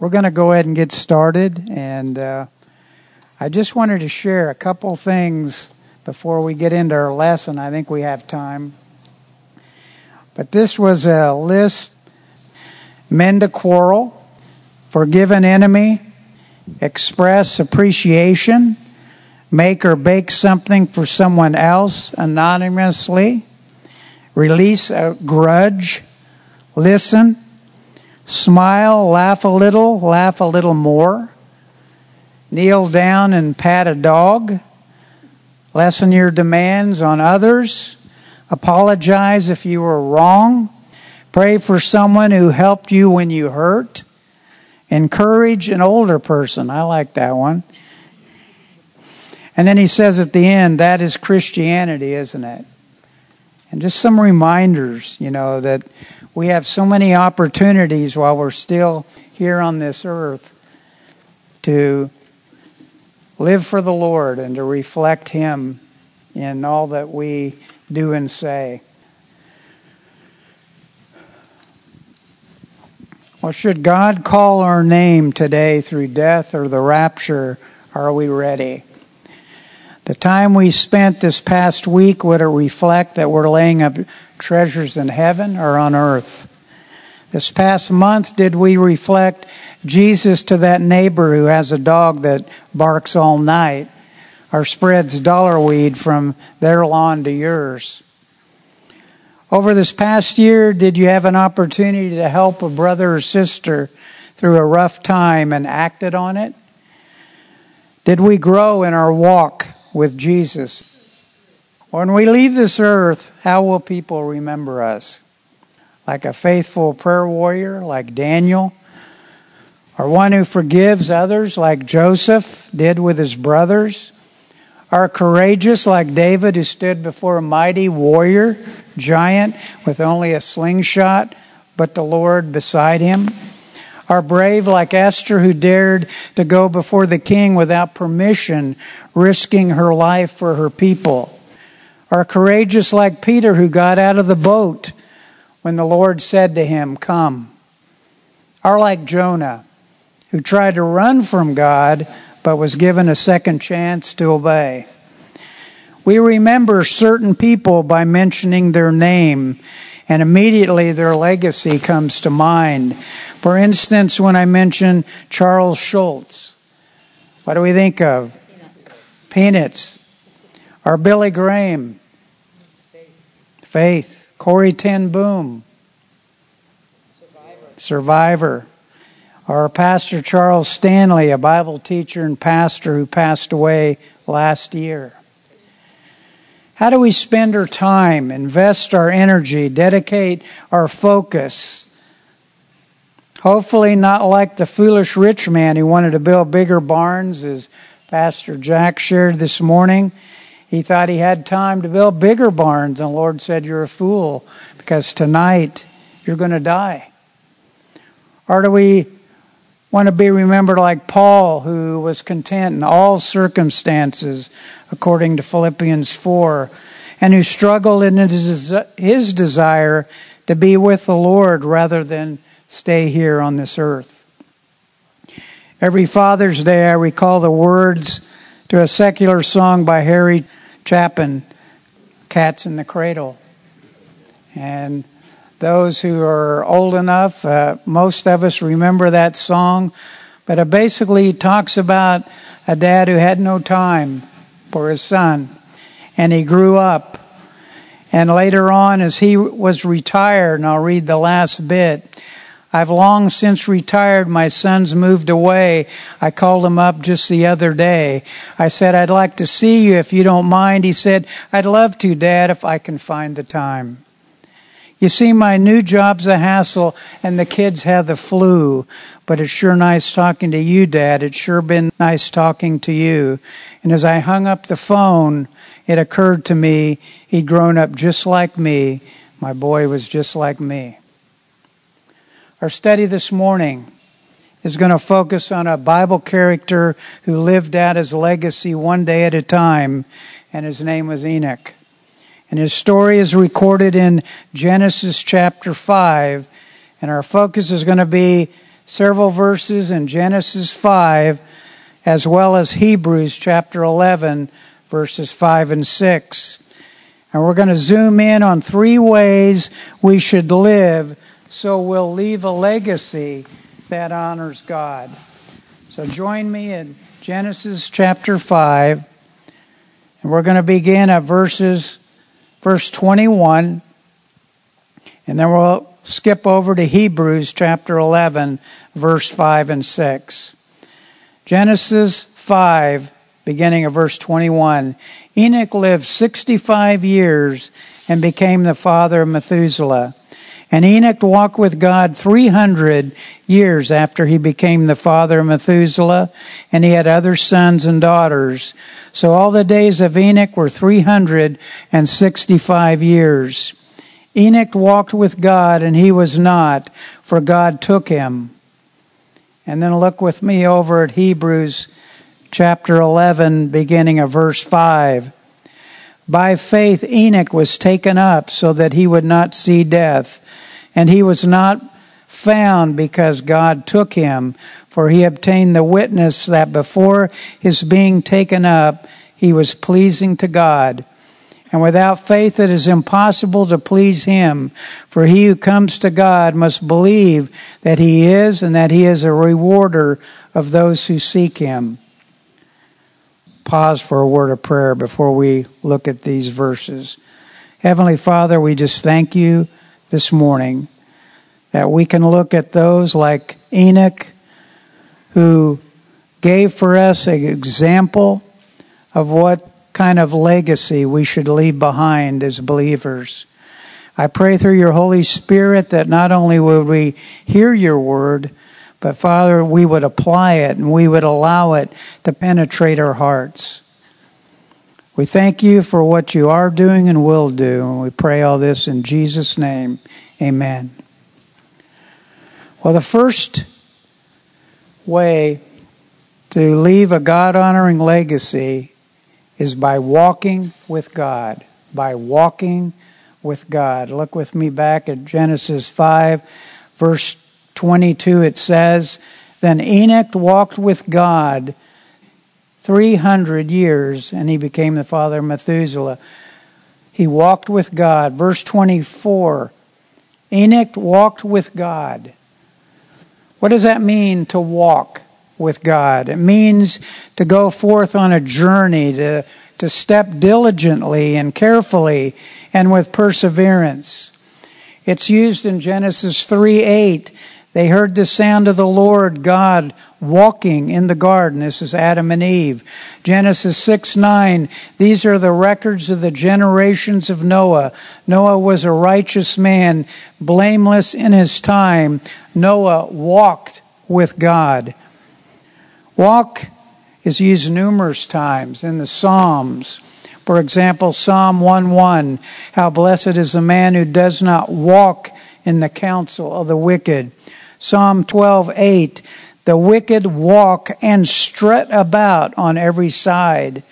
we're going to go ahead and get started. And uh, I just wanted to share a couple things before we get into our lesson. I think we have time. But this was a list mend a quarrel, forgive an enemy, express appreciation, make or bake something for someone else anonymously, release a grudge, listen, smile, laugh a little, laugh a little more, kneel down and pat a dog, lessen your demands on others, apologize if you were wrong, pray for someone who helped you when you hurt, encourage an older person. I like that one. And then he says at the end, that is Christianity, isn't it? And just some reminders, you know, that we have so many opportunities while we're still here on this earth to live for the Lord and to reflect Him in all that we do and say. Well, should God call our name today through death or the rapture, are we ready? The time we spent this past week, would it reflect that we're laying up treasures in heaven or on earth? This past month, did we reflect Jesus to that neighbor who has a dog that barks all night or spreads dollar weed from their lawn to yours? Over this past year, did you have an opportunity to help a brother or sister through a rough time and acted on it? Did we grow in our walk with Jesus? When we leave this earth, how will people remember us? Like a faithful prayer warrior, like Daniel? Or one who forgives others, like Joseph did with his brothers? Are courageous like David, who stood before a mighty warrior, giant, with only a slingshot, but the Lord beside him? Are brave like Esther, who dared to go before the king without permission, risking her life for her people? Are courageous like Peter, who got out of the boat when the Lord said to him, Come? Are like Jonah, who tried to run from God but was given a second chance to obey. We remember certain people by mentioning their name, and immediately their legacy comes to mind. For instance, when I mention Charles Schulz, what do we think of? Peanuts. Or Billy Graham. Faith. Corrie Ten Boom. Survivor. Survivor our pastor Charles Stanley, a Bible teacher and pastor who passed away last year. How do we spend our time, invest our energy, dedicate our focus? Hopefully, not like the foolish rich man who wanted to build bigger barns, as Pastor Jack shared this morning. He thought he had time to build bigger barns, and the Lord said, You're a fool, because tonight you're going to die. Or do we want to be remembered like Paul, who was content in all circumstances, according to Philippians 4, and who struggled in his desire to be with the Lord rather than stay here on this earth. Every Father's Day, I recall the words to a secular song by Harry Chapin, Cats in the Cradle. And those who are old enough, uh, most of us remember that song, but it basically talks about a dad who had no time for his son, and he grew up. And later on, as he was retired, and I'll read the last bit. I've long since retired. My son's moved away. I called him up just the other day. I said, I'd like to see you if you don't mind. He said, I'd love to, Dad, if I can find the time. You see, my new job's a hassle, and the kids have the flu. But it's sure nice talking to you, Dad. It's sure been nice talking to you. And as I hung up the phone, it occurred to me he'd grown up just like me. My boy was just like me. Our study this morning is going to focus on a Bible character who lived out his legacy one day at a time, and his name was Enoch. And his story is recorded in Genesis chapter 5. And our focus is going to be several verses in Genesis 5 as well as Hebrews chapter 11 verses 5 and 6. And we're going to zoom in on three ways we should live so we'll leave a legacy that honors God. So join me in Genesis chapter 5 and we're going to begin at verses verse 21 and then we'll skip over to Hebrews chapter 11 verse 5 and 6. Genesis 5 beginning of verse 21. Enoch lived 65 years and became the father of Methuselah. And Enoch walked with God 300 years after he became the father of Methuselah, and he had other sons and daughters. So all the days of Enoch were 365 years. Enoch walked with God, and he was not, for God took him. And then look with me over at Hebrews chapter 11, beginning of verse 5. By faith, Enoch was taken up so that he would not see death, and he was not found because God took him, for he obtained the witness that before his being taken up, he was pleasing to God. And without faith, it is impossible to please him. For he who comes to God must believe that he is and that he is a rewarder of those who seek him pause for a word of prayer before we look at these verses. Heavenly Father, we just thank you this morning that we can look at those like Enoch who gave for us an example of what kind of legacy we should leave behind as believers. I pray through your Holy Spirit that not only would we hear your word, but Father, we would apply it and we would allow it to penetrate our hearts. We thank you for what you are doing and will do, and we pray all this in Jesus' name. Amen. Well, the first way to leave a God honoring legacy is by walking with God. By walking with God. Look with me back at Genesis 5, verse 22, it says, Then Enoch walked with God 300 years, and he became the father of Methuselah. He walked with God. Verse 24, Enoch walked with God. What does that mean to walk with God? It means to go forth on a journey, to, to step diligently and carefully and with perseverance. It's used in Genesis 3 8 they heard the sound of the Lord God walking in the garden. This is Adam and Eve. Genesis 6 9. These are the records of the generations of Noah. Noah was a righteous man, blameless in his time. Noah walked with God. Walk is used numerous times in the Psalms. For example, Psalm 1 1. How blessed is the man who does not walk in the counsel of the wicked Psalm 12:8 The wicked walk and strut about on every side.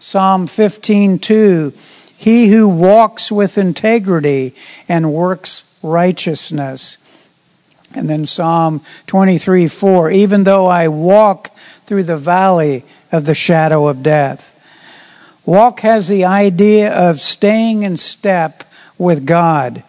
Psalm 15:2 He who walks with integrity and works righteousness. And then Psalm 23 4 Even though I walk through the valley of the shadow of death. Walk has the idea of staying in step with God,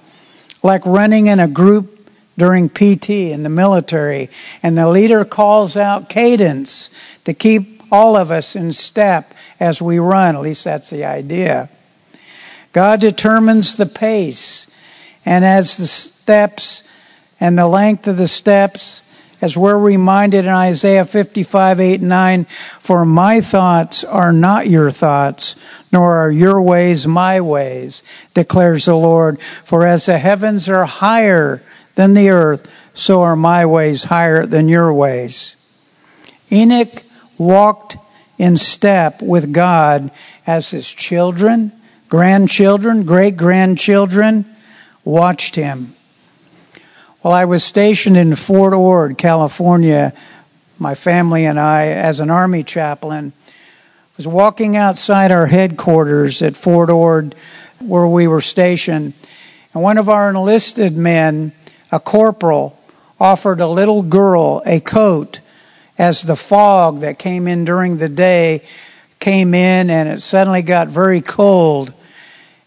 like running in a group during PT in the military, and the leader calls out cadence to keep all of us in step as we run. At least that's the idea. God determines the pace, and as the steps and the length of the steps, as we're reminded in Isaiah 55, 8, 9, for my thoughts are not your thoughts, nor are your ways my ways, declares the Lord. For as the heavens are higher than the earth, so are my ways higher than your ways. Enoch walked in step with God as his children, grandchildren, great grandchildren watched him. While I was stationed in Fort Ord, California, my family and I, as an Army chaplain, was walking outside our headquarters at Fort Ord where we were stationed. And one of our enlisted men a corporal offered a little girl a coat as the fog that came in during the day came in and it suddenly got very cold.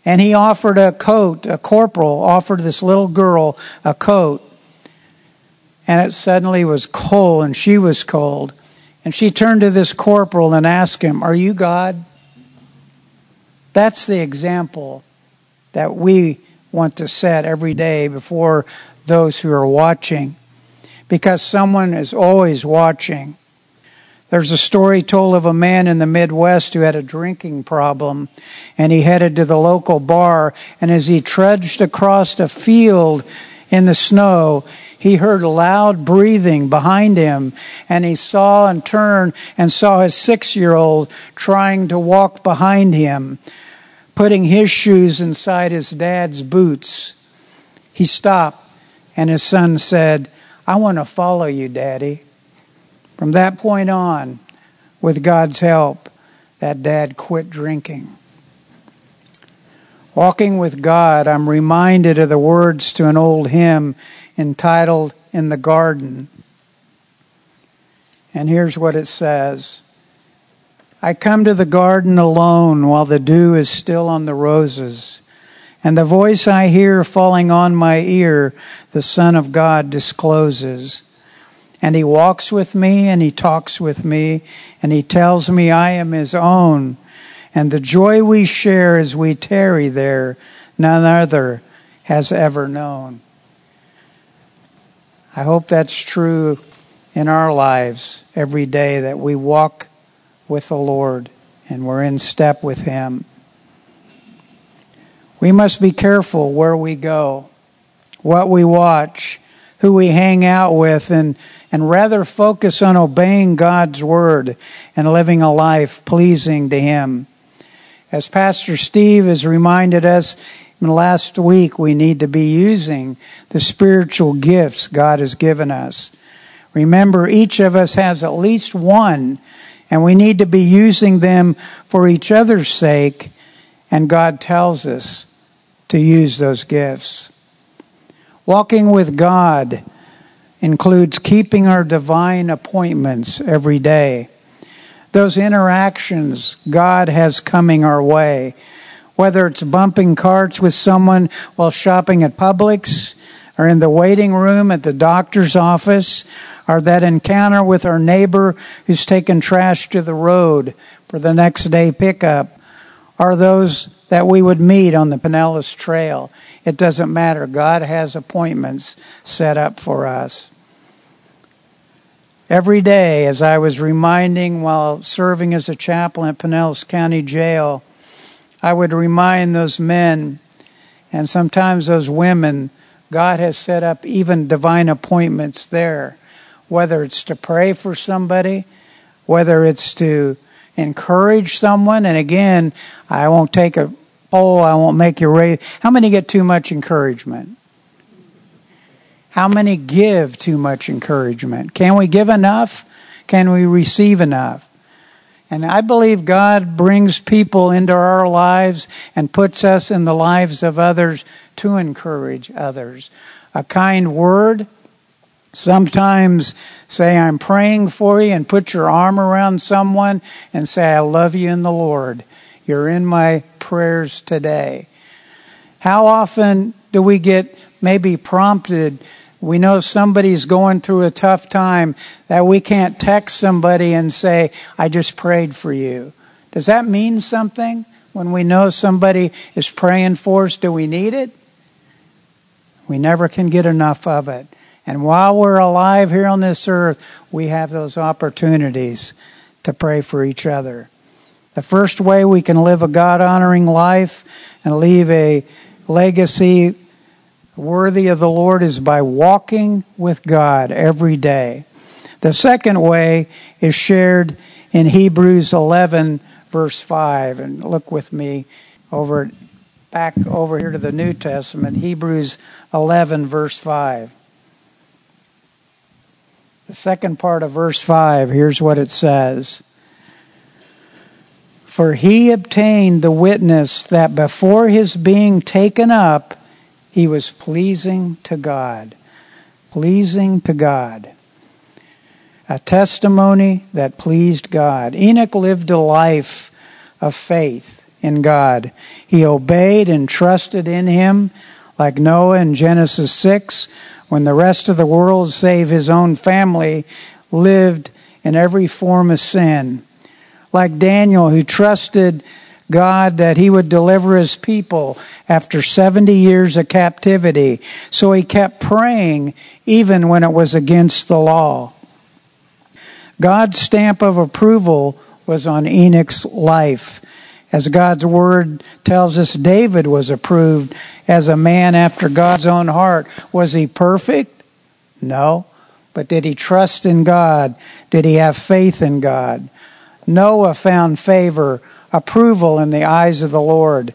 And he offered a coat, a corporal offered this little girl a coat. And it suddenly was cold and she was cold. And she turned to this corporal and asked him, Are you God? That's the example that we want to set every day before those who are watching because someone is always watching. There's a story told of a man in the Midwest who had a drinking problem and he headed to the local bar and as he trudged across a field in the snow, he heard loud breathing behind him and he saw and turned and saw his six year old trying to walk behind him, putting his shoes inside his dad's boots. He stopped and his son said, I want to follow you, Daddy. From that point on, with God's help, that dad quit drinking. Walking with God, I'm reminded of the words to an old hymn entitled In the Garden. And here's what it says I come to the garden alone while the dew is still on the roses. And the voice I hear falling on my ear, the Son of God discloses. And he walks with me and he talks with me and he tells me I am his own. And the joy we share as we tarry there, none other has ever known. I hope that's true in our lives every day that we walk with the Lord and we're in step with him. We must be careful where we go, what we watch, who we hang out with, and, and rather focus on obeying God's word and living a life pleasing to Him. As Pastor Steve has reminded us in the last week, we need to be using the spiritual gifts God has given us. Remember, each of us has at least one, and we need to be using them for each other's sake, and God tells us to use those gifts. Walking with God includes keeping our divine appointments every day. Those interactions God has coming our way, whether it's bumping carts with someone while shopping at Publix, or in the waiting room at the doctor's office, or that encounter with our neighbor who's taken trash to the road for the next day pickup, are those that we would meet on the Pinellas Trail. It doesn't matter. God has appointments set up for us. Every day, as I was reminding while serving as a chaplain at Pinellas County Jail, I would remind those men and sometimes those women, God has set up even divine appointments there, whether it's to pray for somebody, whether it's to encourage someone. And again, I won't take a poll, I won't make you raise. How many get too much encouragement? How many give too much encouragement? Can we give enough? Can we receive enough? And I believe God brings people into our lives and puts us in the lives of others to encourage others. A kind word, Sometimes say, I'm praying for you, and put your arm around someone and say, I love you in the Lord. You're in my prayers today. How often do we get maybe prompted? We know somebody's going through a tough time that we can't text somebody and say, I just prayed for you. Does that mean something when we know somebody is praying for us? Do we need it? We never can get enough of it. And while we're alive here on this earth, we have those opportunities to pray for each other. The first way we can live a God honoring life and leave a legacy worthy of the Lord is by walking with God every day. The second way is shared in Hebrews 11, verse 5. And look with me over back over here to the New Testament, Hebrews 11, verse 5. The second part of verse 5, here's what it says For he obtained the witness that before his being taken up, he was pleasing to God. pleasing to God. A testimony that pleased God. Enoch lived a life of faith in God. He obeyed and trusted in Him, like Noah in Genesis 6, when the rest of the world, save his own family, lived in every form of sin. Like Daniel, who trusted God that he would deliver his people after 70 years of captivity. So he kept praying even when it was against the law. God's stamp of approval was on Enoch's life. As God's word tells us, David was approved as a man after God's own heart. Was he perfect? No. But did he trust in God? Did he have faith in God? Noah found favor, approval in the eyes of the Lord.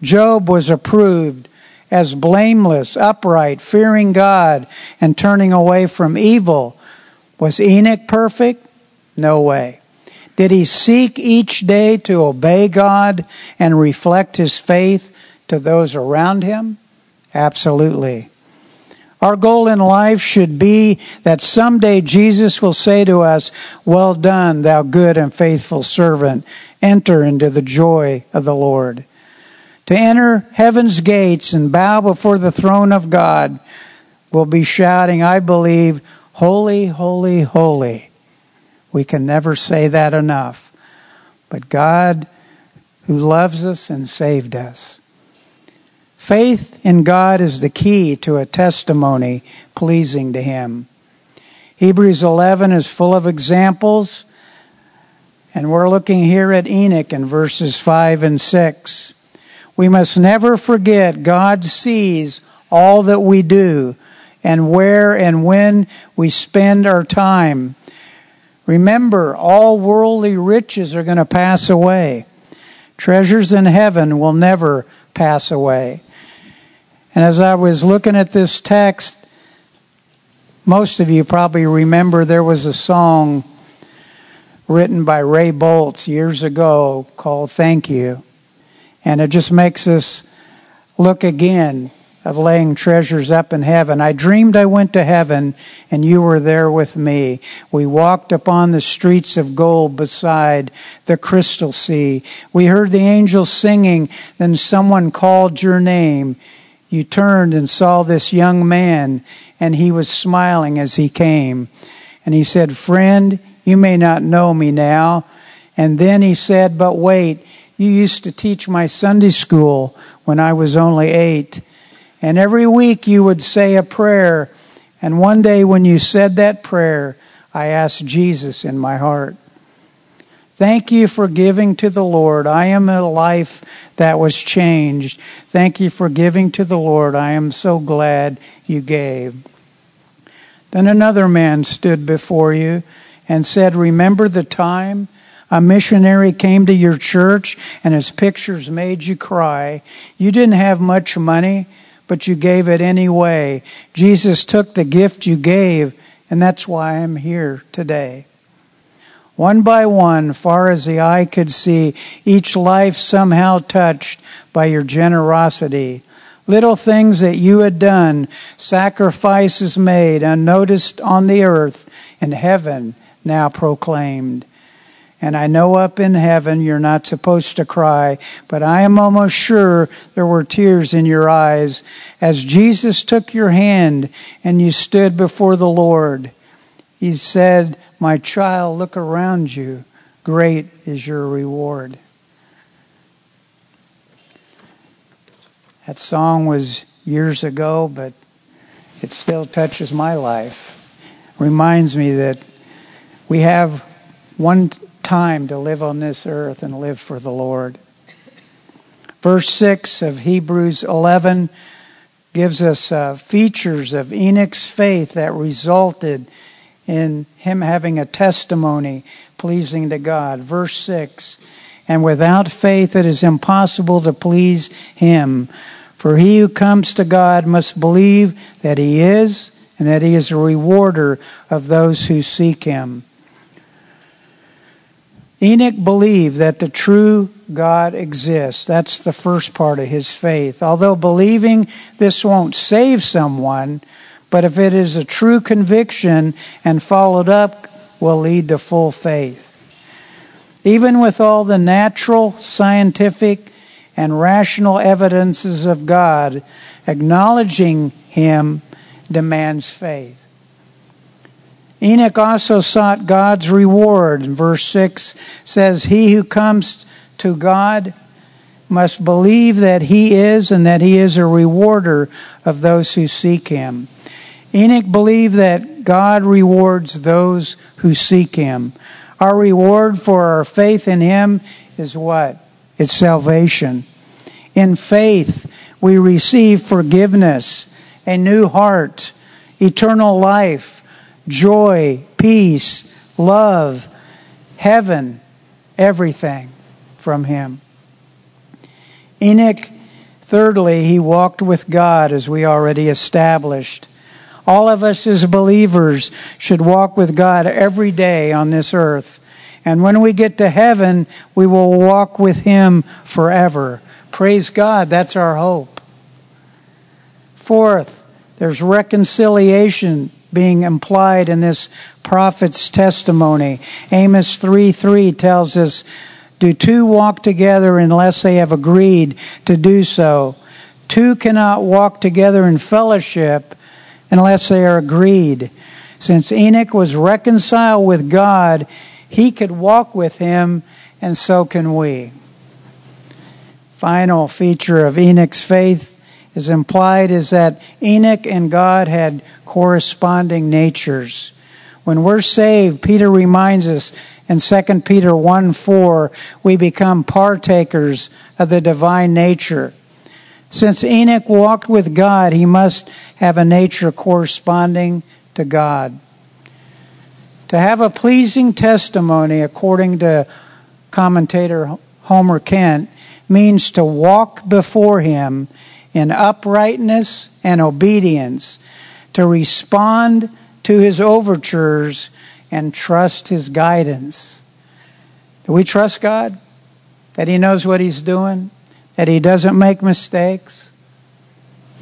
Job was approved as blameless, upright, fearing God, and turning away from evil. Was Enoch perfect? No way. Did he seek each day to obey God and reflect his faith to those around him? Absolutely. Our goal in life should be that someday Jesus will say to us, Well done, thou good and faithful servant. Enter into the joy of the Lord. To enter heaven's gates and bow before the throne of God will be shouting, I believe, Holy, holy, holy. We can never say that enough. But God, who loves us and saved us, Faith in God is the key to a testimony pleasing to Him. Hebrews 11 is full of examples, and we're looking here at Enoch in verses 5 and 6. We must never forget God sees all that we do and where and when we spend our time. Remember, all worldly riches are going to pass away. Treasures in heaven will never pass away. And as I was looking at this text, most of you probably remember there was a song written by Ray Boltz years ago called Thank You. And it just makes us look again of laying treasures up in heaven. I dreamed I went to heaven and you were there with me. We walked upon the streets of gold beside the crystal sea. We heard the angels singing, then someone called your name you turned and saw this young man, and he was smiling as he came. And he said, Friend, you may not know me now. And then he said, But wait, you used to teach my Sunday school when I was only eight. And every week you would say a prayer. And one day when you said that prayer, I asked Jesus in my heart. Thank you for giving to the Lord. I am a life that was changed. Thank you for giving to the Lord. I am so glad you gave. Then another man stood before you and said, Remember the time a missionary came to your church and his pictures made you cry. You didn't have much money, but you gave it anyway. Jesus took the gift you gave, and that's why I'm here today. One by one, far as the eye could see, each life somehow touched by your generosity. Little things that you had done, sacrifices made unnoticed on the earth, in heaven now proclaimed. And I know up in heaven you're not supposed to cry, but I am almost sure there were tears in your eyes as Jesus took your hand and you stood before the Lord. He said, my child, look around you. Great is your reward. That song was years ago, but it still touches my life. Reminds me that we have one time to live on this earth and live for the Lord. Verse 6 of Hebrews 11 gives us uh, features of Enoch's faith that resulted in him having a testimony pleasing to God. Verse 6 And without faith it is impossible to please him. For he who comes to God must believe that he is, and that he is a rewarder of those who seek him. Enoch believed that the true God exists. That's the first part of his faith. Although believing this won't save someone, but if it is a true conviction and followed up, will lead to full faith. Even with all the natural, scientific, and rational evidences of God, acknowledging Him demands faith. Enoch also sought God's reward. Verse 6 says, He who comes to God must believe that He is and that He is a rewarder of those who seek Him. Enoch believed that God rewards those who seek Him. Our reward for our faith in Him is what? It's salvation. In faith, we receive forgiveness, a new heart, eternal life joy, peace, love, heaven, everything from him. Enoch, thirdly, he walked with God as we already established. All of us as believers should walk with God every day on this earth. And when we get to heaven, we will walk with Him forever. Praise God, that's our hope. Fourth, there's reconciliation being implied in this prophet's testimony. Amos 3 3 tells us, Do two walk together unless they have agreed to do so? Two cannot walk together in fellowship unless they are agreed. Since Enoch was reconciled with God, he could walk with him, and so can we. Final feature of Enoch's faith is implied is that Enoch and God had corresponding natures. When we're saved, Peter reminds us in 2 Peter 1 4, we become partakers of the divine nature. Since Enoch walked with God, he must have a nature corresponding to God. To have a pleasing testimony, according to commentator Homer Kent, means to walk before him in uprightness and obedience, to respond to his overtures and trust his guidance. Do we trust God? That he knows what he's doing? That he doesn't make mistakes?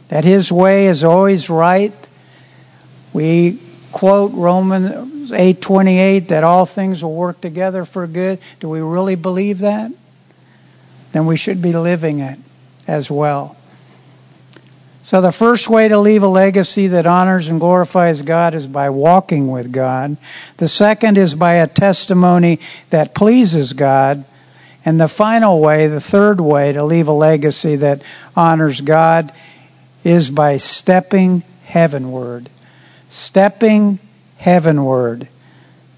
That his way is always right? We quote Romans 8:28 that all things will work together for good. Do we really believe that? Then we should be living it as well. So, the first way to leave a legacy that honors and glorifies God is by walking with God. The second is by a testimony that pleases God. And the final way, the third way to leave a legacy that honors God is by stepping heavenward. Stepping heavenward.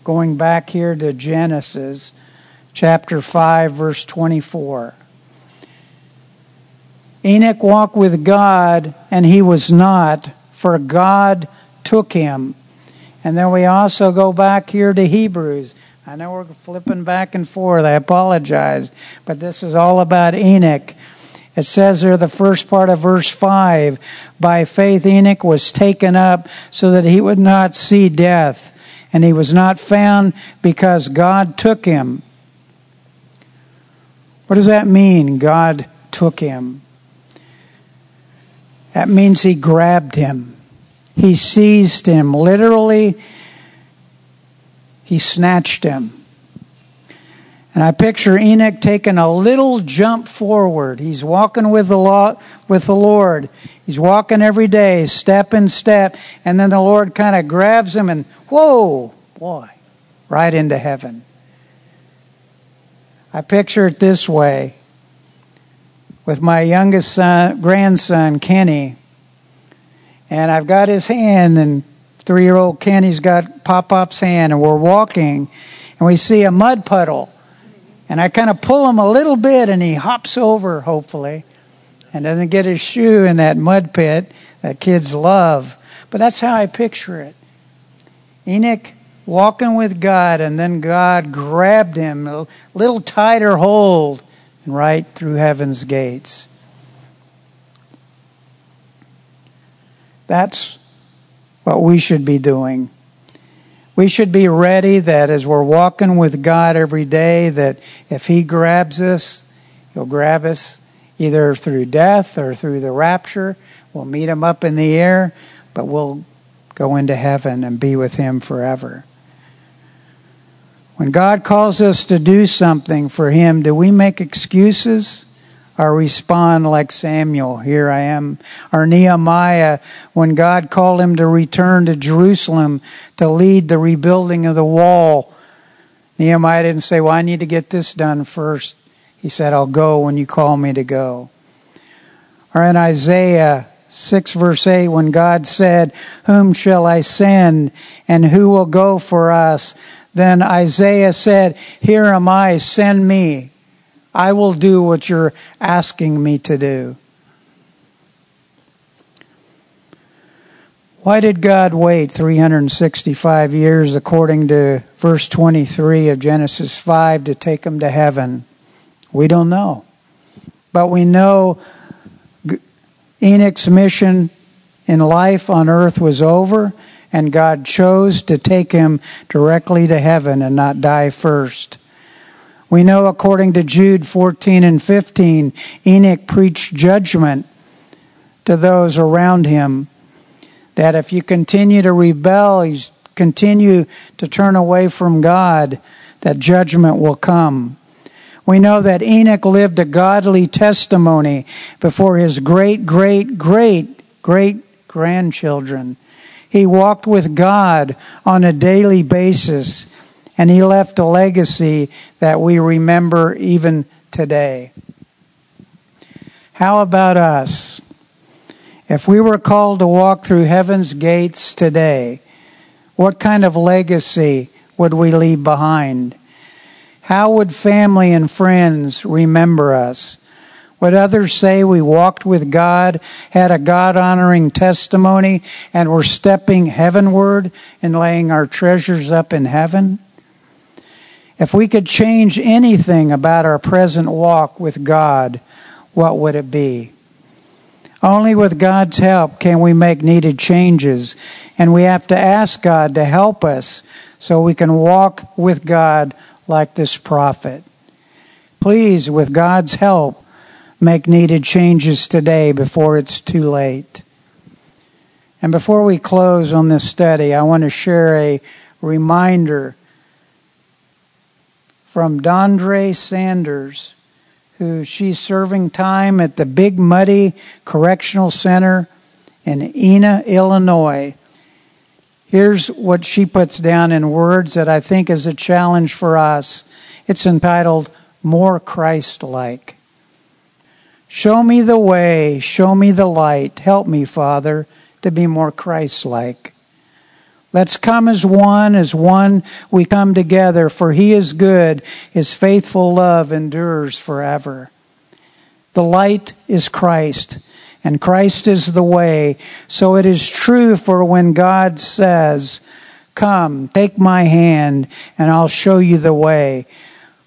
Going back here to Genesis chapter 5, verse 24. Enoch walked with God, and he was not, for God took him. And then we also go back here to Hebrews. I know we're flipping back and forth. I apologize. But this is all about Enoch. It says there, the first part of verse 5 By faith, Enoch was taken up so that he would not see death, and he was not found because God took him. What does that mean? God took him. That means he grabbed him. He seized him. Literally, he snatched him. And I picture Enoch taking a little jump forward. He's walking with the law, with the Lord. He's walking every day, step in step, and then the Lord kind of grabs him and whoa, boy, right into heaven. I picture it this way with my youngest son, grandson, Kenny. And I've got his hand, and three year old Kenny's got Pop Pop's hand, and we're walking, and we see a mud puddle. And I kind of pull him a little bit, and he hops over, hopefully, and doesn't get his shoe in that mud pit that kids love. But that's how I picture it. Enoch walking with God, and then God grabbed him a little tighter hold and right through heaven's gates. That's what we should be doing. We should be ready that as we're walking with God every day, that if He grabs us, He'll grab us either through death or through the rapture. We'll meet Him up in the air, but we'll go into heaven and be with Him forever. When God calls us to do something for Him, do we make excuses or respond like Samuel? Here I am. Or Nehemiah, when God called him to return to Jerusalem to lead the rebuilding of the wall, Nehemiah didn't say, Well, I need to get this done first. He said, I'll go when you call me to go. Or in Isaiah 6, verse 8, when God said, Whom shall I send, and who will go for us? Then Isaiah said, Here am I, send me. I will do what you're asking me to do. Why did God wait 365 years, according to verse 23 of Genesis 5, to take him to heaven? We don't know. But we know Enoch's mission in life on earth was over, and God chose to take him directly to heaven and not die first. We know, according to Jude 14 and 15, Enoch preached judgment to those around him that if you continue to rebel, you continue to turn away from God, that judgment will come. We know that Enoch lived a godly testimony before his great, great, great, great grandchildren. He walked with God on a daily basis, and he left a legacy that we remember even today. How about us? If we were called to walk through heaven's gates today, what kind of legacy would we leave behind? How would family and friends remember us? Would others say we walked with God, had a God honoring testimony, and were stepping heavenward and laying our treasures up in heaven? If we could change anything about our present walk with God, what would it be? Only with God's help can we make needed changes, and we have to ask God to help us so we can walk with God like this prophet. Please, with God's help, make needed changes today before it's too late. And before we close on this study, I want to share a reminder from Dondre Sanders who she's serving time at the Big Muddy Correctional Center in Ina, Illinois. Here's what she puts down in words that I think is a challenge for us. It's entitled More Christ Like. Show me the way, show me the light. Help me, Father, to be more Christ like. Let's come as one, as one we come together, for he is good. His faithful love endures forever. The light is Christ, and Christ is the way. So it is true for when God says, Come, take my hand, and I'll show you the way.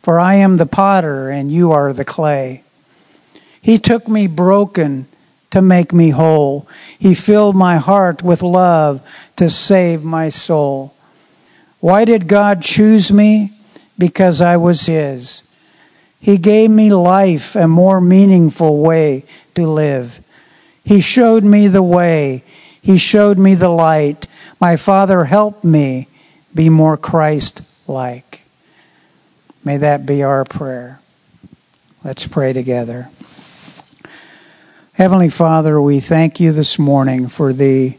For I am the potter, and you are the clay. He took me broken to make me whole. He filled my heart with love to save my soul. Why did God choose me? Because I was His. He gave me life, a more meaningful way to live. He showed me the way. He showed me the light. My Father helped me be more Christ like. May that be our prayer. Let's pray together. Heavenly Father, we thank you this morning for the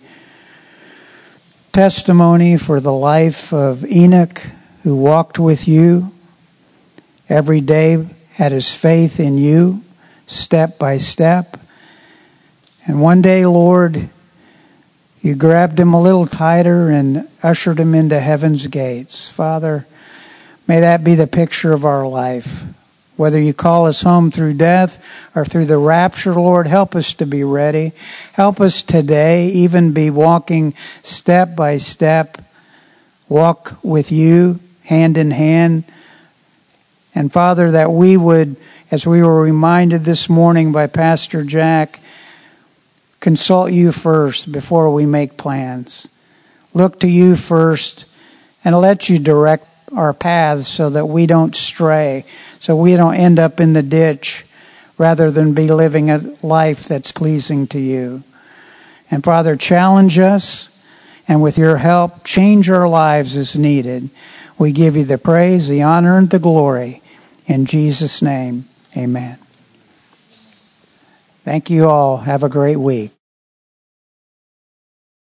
testimony, for the life of Enoch who walked with you every day, had his faith in you step by step. And one day, Lord, you grabbed him a little tighter and ushered him into heaven's gates. Father, may that be the picture of our life. Whether you call us home through death or through the rapture, Lord, help us to be ready. Help us today even be walking step by step, walk with you hand in hand. And Father, that we would, as we were reminded this morning by Pastor Jack, consult you first before we make plans. Look to you first and let you direct our paths so that we don't stray, so we don't end up in the ditch rather than be living a life that's pleasing to you. And Father, challenge us and with your help, change our lives as needed. We give you the praise, the honor, and the glory. In Jesus' name, amen. Thank you all. Have a great week.